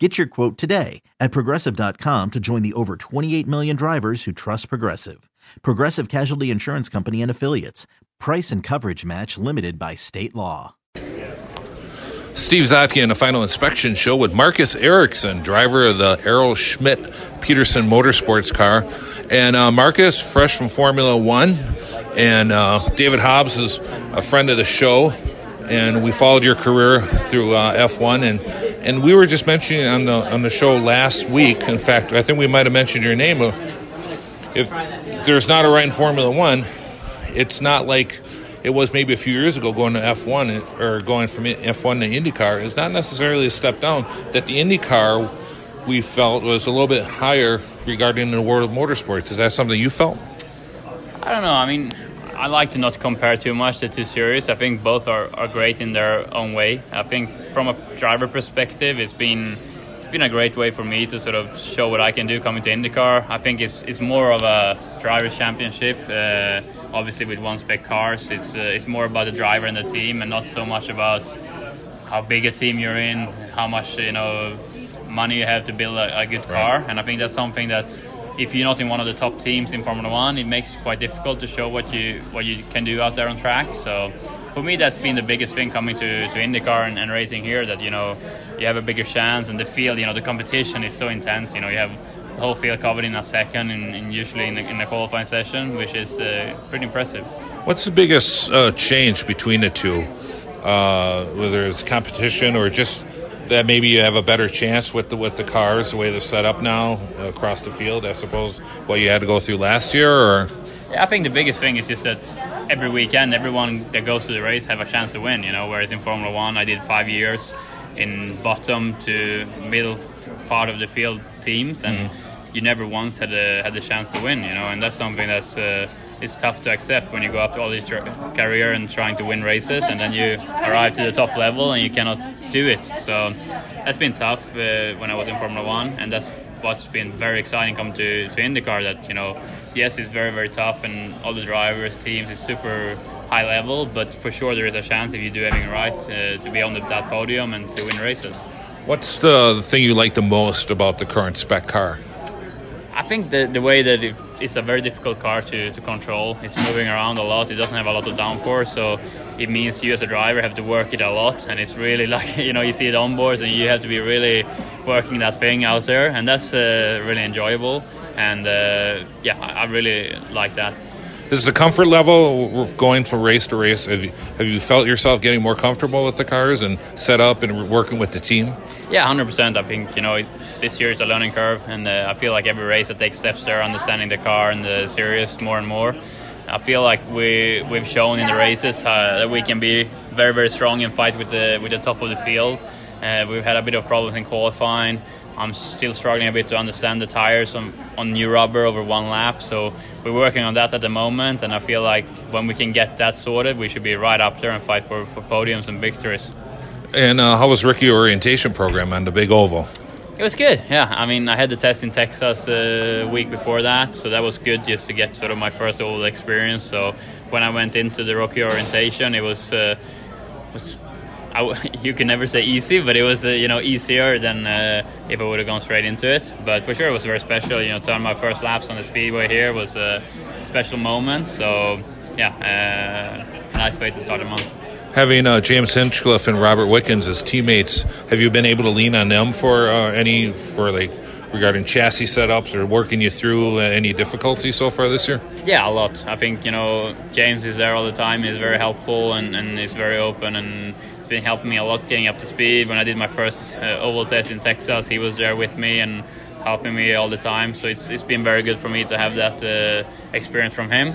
Get your quote today at progressive.com to join the over 28 million drivers who trust Progressive. Progressive Casualty Insurance Company and Affiliates. Price and coverage match limited by state law. Steve Zotke in a final inspection show with Marcus Ericsson, driver of the Arrow Schmidt Peterson Motorsports car. And uh, Marcus, fresh from Formula One, and uh, David Hobbs is a friend of the show, and we followed your career through uh, F1. And, and we were just mentioning on the, on the show last week, in fact, I think we might have mentioned your name. If there's not a right in Formula One, it's not like it was maybe a few years ago going to F1 or going from F1 to IndyCar. It's not necessarily a step down. That the IndyCar we felt was a little bit higher regarding the world of motorsports. Is that something you felt? I don't know. I mean, I like to not compare too much the two series. I think both are, are great in their own way. I think from a driver perspective, it's been it's been a great way for me to sort of show what I can do coming to IndyCar. I think it's it's more of a drivers' championship. Uh, obviously, with one spec cars, it's uh, it's more about the driver and the team, and not so much about how big a team you're in, how much you know money you have to build a, a good car. Right. And I think that's something that if you're not in one of the top teams in Formula One, it makes it quite difficult to show what you what you can do out there on track. So for me, that's been the biggest thing coming to, to IndyCar and, and racing here. That you know you have a bigger chance, and the field, you know, the competition is so intense. You know, you have the whole field covered in a second, and, and usually in the, in qualifying session, which is uh, pretty impressive. What's the biggest uh, change between the two? Uh, whether it's competition or just that maybe you have a better chance with the with the cars the way they're set up now across the field. I suppose what you had to go through last year, or Yeah, I think the biggest thing is just that every weekend, everyone that goes to the race have a chance to win. You know, whereas in Formula One, I did five years in bottom to middle part of the field teams, and you never once had a had the chance to win. You know, and that's something that's uh, is tough to accept when you go up to all this tr- career and trying to win races, and then you arrive to the top level and you cannot do it. So that's been tough uh, when I was in Formula One, and that's what's been very exciting come to, to IndyCar that you know yes it's very very tough and all the drivers teams is super high level but for sure there is a chance if you do everything right uh, to be on the, that podium and to win races what's the, the thing you like the most about the current spec car? I think the, the way that it, it's a very difficult car to, to control. It's moving around a lot. It doesn't have a lot of downforce, so it means you as a driver have to work it a lot. And it's really like you know you see it on boards, and you have to be really working that thing out there, and that's uh, really enjoyable. And uh, yeah, I, I really like that. Is the comfort level going from race to race? Have you, have you felt yourself getting more comfortable with the cars and set up and working with the team? Yeah, hundred percent. I think you know this year is a learning curve, and uh, I feel like every race I take steps there, understanding the car and the series more and more. I feel like we we've shown in the races uh, that we can be very very strong and fight with the with the top of the field. Uh, we've had a bit of problems in qualifying. I'm still struggling a bit to understand the tires on, on new rubber over one lap, so we're working on that at the moment. And I feel like when we can get that sorted, we should be right up there and fight for, for podiums and victories. And uh, how was rookie orientation program on the big oval? It was good, yeah. I mean, I had the test in Texas a week before that, so that was good just to get sort of my first oval experience. So when I went into the rookie orientation, it was, uh, was you can never say easy, but it was uh, you know easier than uh, if I would have gone straight into it. But for sure, it was very special. You know, turn my first laps on the speedway here was a special moment. So yeah, uh, nice way to start the month. Having uh, James Hinchcliffe and Robert Wickens as teammates, have you been able to lean on them for uh, any for like regarding chassis setups or working you through uh, any difficulties so far this year? Yeah, a lot. I think you know James is there all the time. He's very helpful and, and he's very open and it's been helping me a lot getting up to speed. When I did my first uh, oval test in Texas, he was there with me and helping me all the time. So it's it's been very good for me to have that uh, experience from him.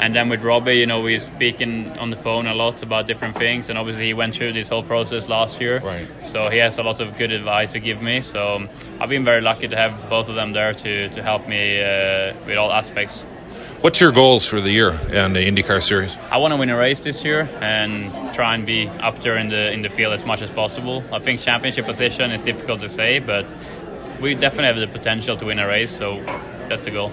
And then with Robbie, you know, we're speaking on the phone a lot about different things, and obviously he went through this whole process last year. Right. So he has a lot of good advice to give me. So I've been very lucky to have both of them there to, to help me uh, with all aspects. What's your goals for the year and the IndyCar Series? I want to win a race this year and try and be up there in the in the field as much as possible. I think championship position is difficult to say, but we definitely have the potential to win a race, so that's the goal.